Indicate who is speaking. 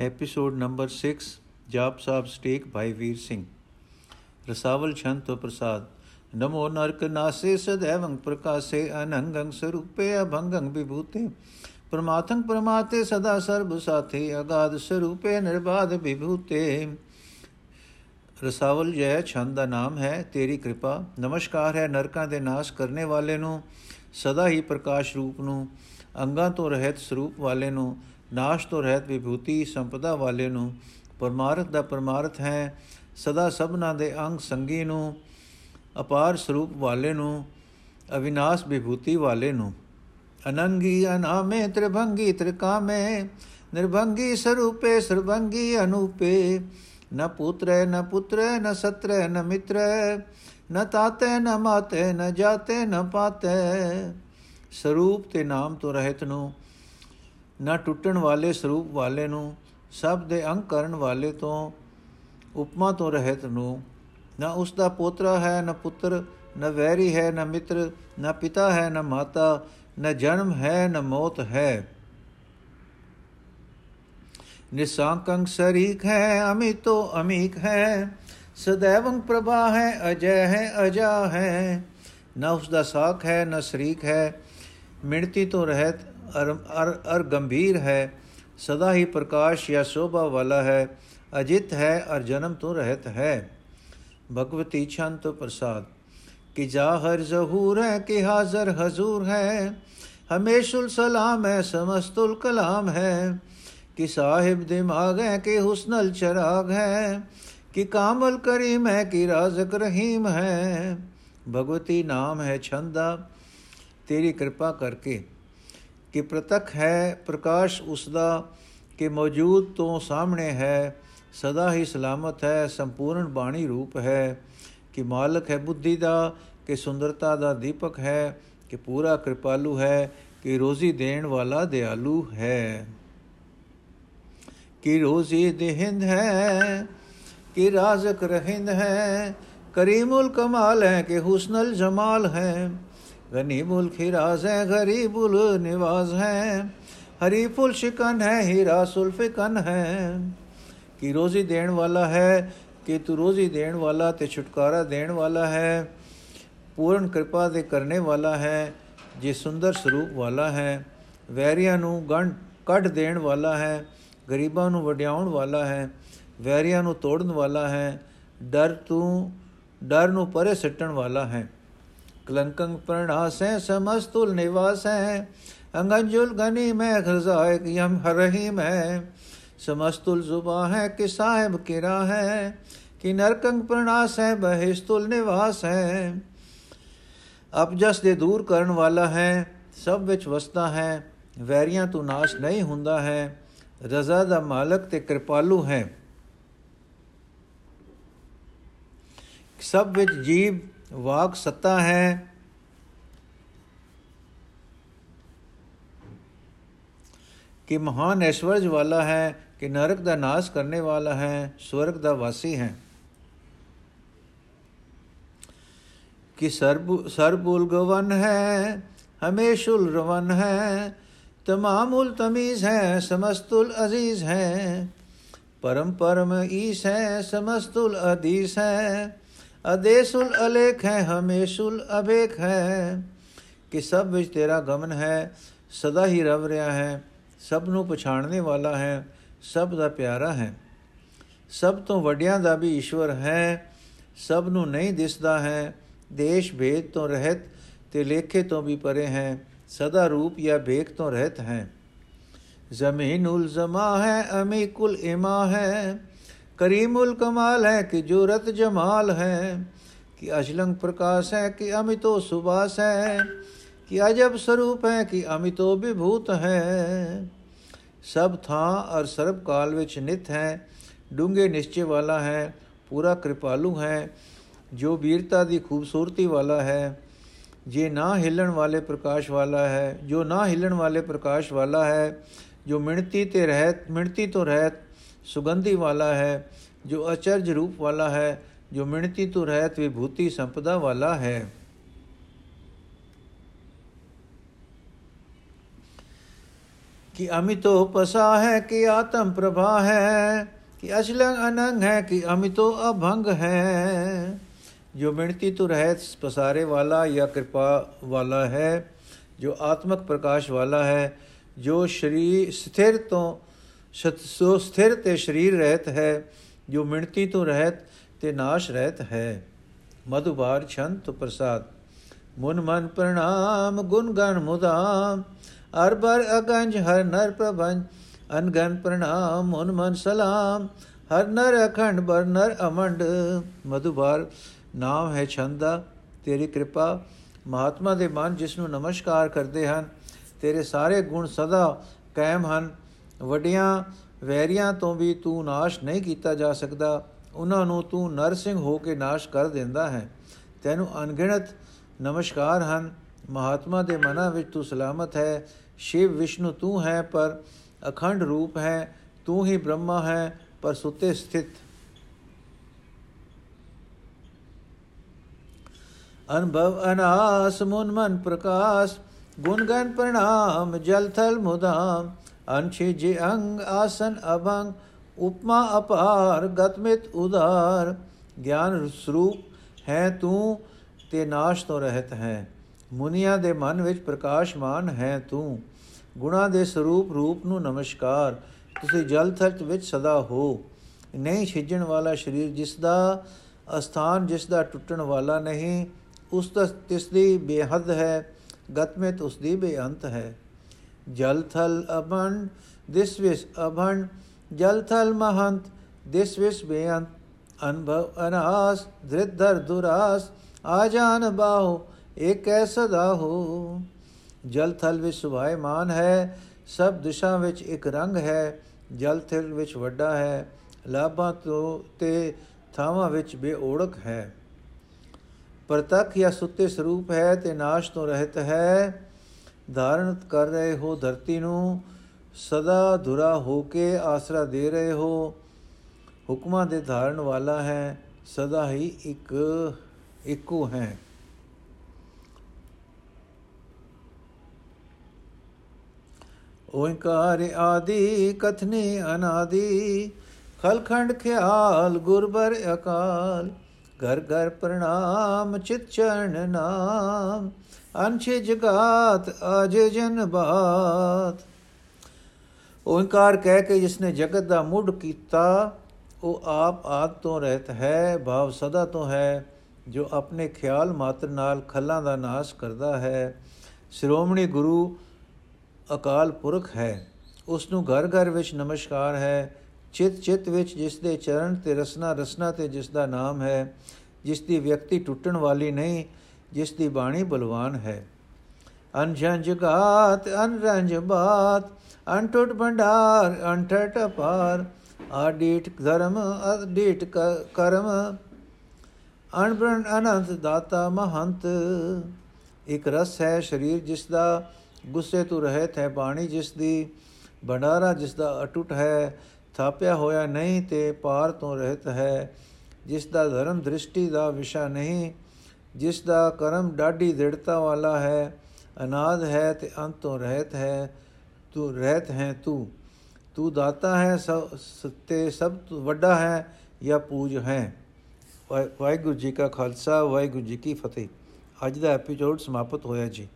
Speaker 1: Episode number 6 ਜਾਪ ਸਾਹਿਬ stake Bhai Vir Singh ਰਸਾਵਲ ਸ਼ੰਤ ਪ੍ਰਸਾਦ ਨਮੋ ਨਰਕ ਨਾਸੇ ਸਦੈਵੰ ਪ੍ਰਕਾਸੇ ਅਨੰਗੰ ਸਰੂਪੇ ਅਭੰਗੰ ਵਿਭੂਤੇ ਪਰਮਾਤੰ ਪਰਮਾਤੇ ਸਦਾ ਸਰਬ ਸਾਥੇ ਅਗਾਧ ਸਰੂਪੇ ਨਿਰਬਾਧ ਵਿਭੂਤੇ ਰਸਾਵਲ ਜੈ ਛੰਦ ਦਾ ਨਾਮ ਹੈ, ਤੇਰੀ ਕਿਰਪਾ। ਨਮਸਕਾਰ ਹੈ ਨਰਕਾਂ ਦੇ ਨਾਸ਼ ਕਰਨੇ ਵਾਲੇ ਨੂੰ, ਸਦਾ ਹੀ ਪ੍ਰਕਾਸ਼ ਰੂਪ ਨੂੰ, ਅੰਗਾਂ ਤੋਂ ਰਹਿਤ ਸਰੂਪ ਵਾਲੇ ਨੂੰ। ਨਾਸ਼ ਤੋਂ ਰਹਿਤ ਵਿਭੂਤੀ ਸੰਪਦਾ ਵਾਲੇ ਨੂੰ ਪਰਮਾਰਥ ਦਾ ਪਰਮਾਰਥ ਹੈ। ਸਦਾ ਸਭਨਾ ਦੇ ਅੰਗ ਸੰਗੀ ਨੂੰ, ਅਪਾਰ ਸਰੂਪ ਵਾਲੇ ਨੂੰ, ਅਵਿਨਾਸ਼ ਵਿਭੂਤੀ ਵਾਲੇ ਨੂੰ। ਅਨੰਗੀ ਅਨਾਮੇ ਤ੍ਰਿਭੰਗੀ ਤ੍ਰਿਕਾਮੇ, ਨਿਰਭੰਗੀ ਸਰੂਪੇ ਸਰਭੰਗੀ ਅਨੂਪੇ। ਨ ਪੁੱਤਰੇ ਨ ਪੁੱਤਰੇ, ਨ ਸਤਰੇ, ਨ ਮਿਤਰੇ, ਨ ਤਾਤੇ, ਨ ਮਾਤੇ, ਨ ਜਾਤੇ, ਨ ਪਾਤੇ। ਸਰੂਪ ਤੇ ਨਾਮ ਤੋਂ ਰਹਿਤ ਨੂੰ ਨਾ ਟੁੱਟਣ ਵਾਲੇ ਸਰੂਪ ਵਾਲੇ ਨੂੰ, ਸਭ ਦੇ ਅੰਗ ਕਰਨ ਵਾਲੇ ਤੋਂ, ਉਪਮਾ ਤੋਂ ਰਹਿਤ ਨੂੰ। ਨਾ ਉਸ ਦਾ ਪੋਤਰਾ ਹੈ, ਨਾ ਪੁੱਤਰ, ਨਾ ਵੈਰੀ ਹੈ, ਨਾ ਮਿੱਤਰ, ਨਾ ਪਿਤਾ ਹੈ, ਨਾ ਮਾਤਾ, ਨਾ ਜਨਮ ਹੈ, ਨਾ ਮੌਤ ਹੈ। ਨਿਸਾਂਕੰ ਸਰੀਕ ਹੈ, ਅਮਿਤੋ ਅਮੀਕ ਹੈ। ਸदैवं ਪ੍ਰਭਾ ਹੈ, ਅਜੈ ਹੈ, ਅਜਾ ਹੈ। ਨਾ ਉਸ ਦਾ ਸਾਖ ਹੈ, ਨਾ ਸ਼ਰੀਕ ਹੈ। ਮਿਣਤੀ ਤੋਂ ਰਹਿਤ ਅਰ ਅਰ ਅਰ ਗੰਭੀਰ ਹੈ ਸਦਾ ਹੀ ਪ੍ਰਕਾਸ਼ ਜਾਂ ਸ਼ੋਭਾ ਵਾਲਾ ਹੈ ਅਜਿਤ ਹੈ ਅਰ ਜਨਮ ਤੋਂ ਰਹਿਤ ਹੈ ਭਗਵਤੀ ਛੰਤ ਪ੍ਰਸਾਦ ਕਿ ਜਾਹਰ ਜ਼ਹੂਰ ਹੈ ਕਿ ਹਾਜ਼ਰ ਹਜ਼ੂਰ ਹੈ ਹਮੇਸ਼ੁਲ ਸਲਾਮ ਹੈ ਸਮਸਤੁਲ ਕਲਾਮ ਹੈ ਕਿ ਸਾਹਿਬ ਦਿਮਾਗ ਹੈ ਕਿ ਹੁਸਨਲ ਚਰਾਗ ਹੈ ਕਿ ਕਾਮਲ ਕਰੀਮ ਹੈ ਕਿ ਰਾਜ਼ਕ ਰਹੀਮ ਹੈ ਭਗਵਤੀ ਨਾਮ ਹੈ ਛੰਦਾ ਤੇਰੀ ਕਿਰਪਾ ਕਰਕੇ ਕਿ ਪ੍ਰਤੱਖ ਹੈ, ਪ੍ਰਕਾਸ਼ ਉਸ ਦਾ ਕਿ ਮੌਜੂਦ ਤੋਂ ਸਾਹਮਣੇ ਹੈ, ਸਦਾ ਹੀ ਸਲਾਮਤ ਹੈ, ਸੰਪੂਰਨ ਬਾਣੀ ਰੂਪ ਹੈ, ਕਿ ਮਾਲਕ ਹੈ ਬੁੱਧੀ ਦਾ, ਕਿ ਸੁੰਦਰਤਾ ਦਾ ਦੀਪਕ ਹੈ, ਕਿ ਪੂਰਾ ਕਿਰਪਾਲੂ ਹੈ, ਕਿ ਰੋਜ਼ੀ ਦੇਣ ਵਾਲਾ ਦਿਆਲੂ ਹੈ। ਕਿ ਰੋਜ਼ੀ ਦੇਹਿੰਦ ਹੈ, ਕਿ ਰਾਜ਼ਕ ਰਹਿੰਦ ਹੈ, ਕਰੀਮੁਲ ਕਮਾਲ ਹੈ, ਕਿ ਹੁਸਨਲ ਜਮਾਲ ਹੈ। ਗਨੀਬੁਲ ਖਿਰਾਜ਼ ਹੈ ਗਰੀਬੁਲ ਨਿਵਾਜ਼ ਹੈ ਹਰੀਫੁਲ ਸ਼ਿਕਨ ਹੈ ਹੀਰਾ ਸੁਲਫਿਕਨ ਹੈ ਕਿ ਰੋਜ਼ੀ ਦੇਣ ਵਾਲਾ ਹੈ ਕਿ ਤੂੰ ਰੋਜ਼ੀ ਦੇਣ ਵਾਲਾ ਤੇ ਛੁਟਕਾਰਾ ਦੇਣ ਵਾਲਾ ਹੈ ਪੂਰਨ ਕਿਰਪਾ ਦੇ ਕਰਨੇ ਵਾਲਾ ਹੈ ਜੇ ਸੁੰਦਰ ਸਰੂਪ ਵਾਲਾ ਹੈ ਵੈਰੀਆਂ ਨੂੰ ਗੰਢ ਕੱਢ ਦੇਣ ਵਾਲਾ ਹੈ ਗਰੀਬਾਂ ਨੂੰ ਵਡਿਆਉਣ ਵਾਲਾ ਹੈ ਵੈਰੀਆਂ ਨੂੰ ਤੋੜਨ ਵਾਲਾ ਹੈ ਡਰ ਤੂੰ ਡਰ ਨੂੰ ਪਰੇ ਸੱਟਣ ਵਾਲਾ ਹੈ ਕਲੰਕੰ ਪ੍ਰਣਾਸ ਹੈ ਸਮਸਤੁਲ ਨਿਵਾਸ ਹੈ ਅੰਗੰਜੁਲ ਗਨੀ ਮੈਂ ਖਜ਼ਾਇਕ ਯਮ ਹਰਹੀਮ ਹੈ ਸਮਸਤੁਲ ਜ਼ੁਬਾ ਹੈ ਕਿ ਸਾਹਿਬ ਕਿਰਾ ਹੈ ਕਿ ਨਰਕੰਗ ਪ੍ਰਣਾਸ ਹੈ ਬਹਿਸ਼ਤੁਲ ਨਿਵਾਸ ਹੈ ਅਪਜਸ ਦੇ ਦੂਰ ਕਰਨ ਵਾਲਾ ਹੈ ਸਭ ਵਿੱਚ ਵਸਦਾ ਹੈ ਵੈਰੀਆਂ ਤੋਂ ਨਾਸ਼ ਨਹੀਂ ਹੁੰਦਾ ਹੈ ਰਜ਼ਾ ਦਾ ਮਾਲਕ ਤੇ ਕਿਰਪਾਲੂ ਹੈ ਸਭ ਵਿੱਚ ਜੀਵ ਵਾਕ ਸੱਤਾ ਹੈ ਕਿ ਮਹਾਨ ਐਸ਼ਵਰਜ ਵਾਲਾ ਹੈ ਕਿ ਨਰਕ ਦਾ ਨਾਸ਼ ਕਰਨੇ ਵਾਲਾ ਹੈ ਸਵਰਗ ਦਾ ਵਾਸੀ ਹੈ ਕਿ ਸਰਬ ਸਰਬੁਲ ਗਵਨ ਹੈ ਹਮੇਸ਼ੁਲ ਰਵਨ ਹੈ ਤਮਾਮੁਲ ਤਮੀਜ਼ ਹੈ ਸਮਸਤੁਲ ਅਜ਼ੀਜ਼ ਹੈ ਪਰਮ ਪਰਮ ਈਸ ਹੈ ਸਮਸਤੁਲ ਅਦੀਸ ਹੈ ਅਦੇਸੁਲ ਅਲੇਖ ਹੈ ਹਮੇਸ਼ੁਲ ਅਭੇਖ ਹੈ। ਕਿ ਸਭ ਵਿੱਚ ਤੇਰਾ ਗਮਨ ਹੈ, ਸਦਾ ਹੀ ਰਵ ਰਿਹਾ ਹੈ। ਸਭ ਨੂੰ ਪਛਾਣਨੇ ਵਾਲਾ ਹੈ, ਸਭ ਦਾ ਪਿਆਰਾ ਹੈ। ਸਭ ਤੋਂ ਵੱਡਿਆਂ ਦਾ ਵੀ ਈਸ਼ਵਰ ਹੈ, ਸਭ ਨੂੰ ਨਹੀਂ ਦਿਸਦਾ ਹੈ। ਦੇਸ਼ ਭੇਦ ਤੋਂ ਰਹਿਤ ਤੇ ਲੇਖੇ ਤੋਂ ਵੀ ਪਰੇ ਹੈ, ਸਦਾ ਰੂਪ ਜਾਂ ਭੇਖ ਤੋਂ ਰਹਿਤ ਹੈ। ਜ਼ਮੀਨੁਲ ਜ਼ਮਾ ਹੈ ਅਮੀਕੁਲ ਇਮਾ ਹੈ। ਕਰੀਮੁਲ ਕਮਾਲ ਹੈ ਕਿ ਜੋ ਰਤ ਜਮਾਲ ਹੈ, ਕਿ ਅਜਲੰਗ ਪ੍ਰਕਾਸ਼ ਹੈ ਕਿ ਅਮਿਤੋ ਸੁਬਾਸ ਹੈ, ਕਿ ਅਜਬ ਸਰੂਪ ਹੈ ਕਿ ਅਮਿਤੋ ਵਿਭੂਤ ਹੈ। ਸਭ ਥਾਂ ਅਰ ਸਰਬ ਕਾਲ ਵਿੱਚ ਨਿਤ ਹੈ ਡੂੰਗੇ ਨਿਸ਼ਚੇ ਵਾਲਾ ਹੈ, ਪੂਰਾ ਕਿਰਪਾਲੂ ਹੈ, ਜੋ ਵੀਰਤਾ ਦੀ ਖੂਬਸੂਰਤੀ ਵਾਲਾ ਹੈ, ਜੇ ਨਾ ਹਿਲਣ ਵਾਲੇ ਪ੍ਰਕਾਸ਼ ਵਾਲਾ ਹੈ, ਜੋ ਨਾ ਹਿਲਣ ਵਾਲੇ ਪ੍ਰਕਾਸ਼ ਵਾਲਾ ਹੈ, ਜੋ ਮਿਣਤੀ ਤੇ ਰਹਿਤ, ਮਿਣਤੀ ਤੋਂ ਰਹਿਤ सुगंधि वाला है, जो अचर्ज रूप वाला है, जो मिणती तो रहत विभूति संपदा वाला है। कि अमितो पसा है, कि आत्म प्रभा है, कि अचलंग अनंग है, कि अमितो अभंग है। जो मिणती तो रहत पसारे वाला या कृपा वाला है, जो आत्मक प्रकाश वाला है, जो शरीर स्थिर तो ਸੋ ਸਥਿਰ ਤੇ ਸਰੀਰ ਰਹਿਤ ਹੈ, ਜੋ ਮਿਣਤੀ ਤੋਂ ਰਹਿਤ ਤੇ ਨਾਸ਼ ਰਹਿਤ ਹੈ। ਮਧੁਬਾਰ ਛੰਤ ਪ੍ਰਸਾਦ, ਮਨ ਮਨ ਪ੍ਰਣਾਮ, ਗੁਣ ਗਨ ਮੁਦਾਮ ਅਰ ਬਰ ਅਗੰਜ, ਹਰ ਨਰ ਪ੍ਰਭੰ ਅਨਗਨ ਪ੍ਰਣਾਮ, ਮਨ ਮਨ ਸਲਾਮ, ਹਰ ਨਰ ਅਖੰਡ, ਬਰ ਨਰ ਅਮੰਡ। ਮਧੁਬਾਰ, ਨਾਮ ਹੈ ਛੰਦਾ, ਤੇਰੀ ਕਿਰਪਾ ਮਹਾਤਮਾ ਦੇ ਮਨ ਜਿਸ ਨੂੰ ਨਮਸਕਾਰ ਕਰਦੇ ਹਨ, ਤੇਰੇ ਸਾਰੇ ਗੁਣ ਸਦਾ ਕਾਇਮ ਹਨ। ਵੱਡੀਆਂ ਵੈਰੀਆਂ ਤੋਂ ਵੀ ਤੂੰ ਨਾਸ਼ ਨਹੀਂ ਕੀਤਾ ਜਾ ਸਕਦਾ, ਉਹਨਾਂ ਨੂੰ ਤੂੰ ਨਰਸਿੰਘ ਹੋ ਕੇ ਨਾਸ਼ ਕਰ ਦਿੰਦਾ ਹੈ। ਤੈਨੂੰ ਅਣਗਿਣਤ ਨਮਸਕਾਰ ਹਨ। ਮਹਾਤਮਾ ਦੇ ਮਨਾਂ ਵਿੱਚ ਤੂੰ ਸਲਾਮਤ ਹੈ। ਸ਼ਿਵ ਵਿਸ਼ਨੂੰ ਤੂੰ ਹੈ, ਪਰ ਅਖੰਡ ਰੂਪ ਹੈ। ਤੂੰ ਹੀ ਬ੍ਰਹਮਾ ਹੈ, ਪਰ ਸੁਤੇ ਸਥਿਤ। ਅਨਭਵ ਅਨਾਸ, ਮਨ ਮਨ ਪ੍ਰਕਾਸ਼, ਗੁਣ ਗਨ ਪ੍ਰਣਾਮ, ਜਲ ਥਲ ਮੁਦਾਮ। ਅਨਛੇ ਜੇ ਅੰਗ ਆਸਨ ਅਭੰਗ, ਉਪਮਾ ਅਪਾਰ ਗਤਮਿਤ ਉਦਾਰ ਗਿਆਨ ਸਰੂਪ ਹੈ ਤੂੰ ਤੇ ਨਾਸ਼ ਤੋਂ ਰਹਿਤ ਹੈ। ਮੁਨੀਆਂ ਦੇ ਮਨ ਵਿੱਚ ਪ੍ਰਕਾਸ਼ਮਾਨ ਹੈ ਤੂੰ। ਗੁਣਾ ਦੇ ਸਰੂਪ ਰੂਪ ਨੂੰ ਨਮਸਕਾਰ, ਤੁਸੀਂ ਜਲ ਥਲ ਵਿੱਚ ਸਦਾ ਹੋ। ਨਹੀਂ ਛਿਜਣ ਵਾਲਾ ਸਰੀਰ ਜਿਸ ਦਾ ਅਸਥਾਨ ਜਿਸ ਦਾ ਟੁੱਟਣ ਵਾਲਾ ਨਹੀਂ, ਉਸ ਦਾ ਤਿਸ ਦੀ ਬੇਹੱਦ ਹੈ ਗਤਮਿਤ ਉਸ ਦੀ ਬੇਅੰਤ ਹੈ। ਜਲ ਥਲ ਅਭੰਡ, ਦਿਸ ਵਿਸ ਅਭੰਡ, ਜਲ ਥਲ ਮਹੰਤ, ਦਿਸ ਵਿਸ ਬੇਅੰਤ। ਅਨਭਵ ਅਨਾਸ ਧ੍ਰਿਧਰ ਦੁਰਾਸ, ਆ ਜਾਨ ਬਾਹੋ, ਏਕ ਐਸਦਾ ਹੋ। ਜਲ ਥਲ ਵਿੱਚ ਸੁਭਾਇਮਾਨ ਹੈ, ਸਭ ਦਿਸ਼ਾ ਵਿੱਚ ਇੱਕ ਰੰਗ ਹੈ, ਜਲ ਥਲ ਵਿੱਚ ਵੱਡਾ ਹੈ, ਲਾਭਾਂ ਤੋਂ ਤੇ ਥਾਵਾਂ ਵਿੱਚ ਬੇਓੜਕ ਹੈ। ਪ੍ਰਤੱਖ ਜਾਂ ਸੁੱਤੇ ਸਰੂਪ ਹੈ ਤੇ ਨਾਸ਼ ਤੋਂ ਰਹਿਤ ਹੈ। ਧਾਰਨ ਕਰ ਰਹੇ ਹੋ, ਧਰਤੀ ਨੂੰ ਸਦਾ ਧੁਰਾ ਹੋ ਕੇ ਆਸਰਾ ਦੇ ਰਹੇ ਹੋ। ਹੁਕਮਾਂ ਦੇ ਧਾਰਨ ਵਾਲਾ ਹੈ, ਸਦਾ ਹੀ ਇੱਕ, ਇੱਕੋ ਹੈ। ਓੰਕਾਰ ਆਦੀ ਕਥਨੇ ਅਨਾਦੀ, ਖਲਖੰਡ ਖਿਆਲ ਗੁਰਬਰ ਅਕਾਲ। ਘਰ ਘਰ ਪ੍ਰਣਾਮ, ਚਿਤ ਚਰਨ ਨਾਮ ਅਨਛੇ ਜਗਾਤ ਅਜ ਜਨ ਬਾਤ। ਓੰਕਾਰ ਕਹਿ ਕੇ ਜਿਸਨੇ ਜਗਤ ਦਾ ਮੁੱਢ ਕੀਤਾ, ਉਹ ਆਪ ਆਦ ਤੋਂ ਰਹਿਤ ਹੈ, ਭਾਵ ਸਦਾ ਤੋਂ ਹੈ, ਜੋ ਆਪਣੇ ਖਿਆਲ ਮਾਤਰ ਨਾਲ ਖੱਲਾਂ ਦਾ ਨਾਸ਼ ਕਰਦਾ ਹੈ। ਸ਼੍ਰੋਮਣੀ ਗੁਰੂ ਅਕਾਲ ਪੁਰਖ ਹੈ। ਉਸ ਨੂੰ ਘਰ ਘਰ ਵਿੱਚ ਨਮਸਕਾਰ ਹੈ। ਚਿਤ ਚਿਤ ਵਿੱਚ ਜਿਸ ਦੇ ਚਰਨ ਤੇ ਰਸਨਾ ਰਸਨਾ ਤੇ ਜਿਸ ਦਾ ਨਾਮ ਹੈ, ਜਿਸ ਦੀ ਵਿਅਕਤੀ ਟੁੱਟਣ ਵਾਲੀ ਨਹੀਂ, ਜਿਸ ਦੀ ਬਾਣੀ ਬਲਵਾਨ ਹੈ। ਅਨਜੰਜ ਗਾਤ ਅਨਰੰਜ ਬਾਤ ਅਨਟੁੱਟ ਭੰਡਾਰ ਅਨਠਟ ਪਾਰ ਆਡੀਟ ਧਰਮ ਅਡੀਟ ਕਰਮ ਅਨਬ੍ਰਣ ਅਨੰਤ ਦਾਤਾ ਮਹੰਤ। ਇੱਕ ਰਸ ਹੈ ਸਰੀਰ ਜਿਸ ਦਾ, ਗੁੱਸੇ ਤੋਂ ਰਹਿਤ ਹੈ ਬਾਣੀ ਜਿਸ ਦੀ, ਭੰਡਾਰਾ ਜਿਸ ਦਾ ਅਟੁੱਟ ਹੈ ਥਾਪਿਆ ਹੋਇਆ ਨਹੀਂ ਤੇ ਪਾਰ ਤੋਂ ਰਹਿਤ ਹੈ। ਜਿਸ ਦਾ ਧਰਮ ਦ੍ਰਿਸ਼ਟੀ ਦਾ ਵਿਸ਼ਾ ਨਹੀਂ, ਜਿਸ ਦਾ ਕਰਮ ਡਾਢੀ ਦ੍ਰਿੜਤਾ ਵਾਲਾ ਹੈ, ਅਨਾਦ ਹੈ ਤੇ ਅੰਤ ਤੋਂ ਰਹਿਤ ਹੈ, ਤੂੰ ਰਹਿਤ ਹੈ ਤੂੰ। ਤੂੰ ਦਾਤਾ ਹੈ ਸਤੇ ਸਭ ਤੋਂ ਵੱਡਾ ਹੈ ਜਾਂ ਪੂਜ ਹੈ। ਵਾਹਿਗੁਰੂ ਜੀ ਕਾ ਖਾਲਸਾ, ਵਾਹਿਗੁਰੂ ਜੀ ਕੀ ਫਤਿਹ। ਅੱਜ ਦਾ ਐਪੀਸੋਡ ਸਮਾਪਤ ਹੋਇਆ ਜੀ।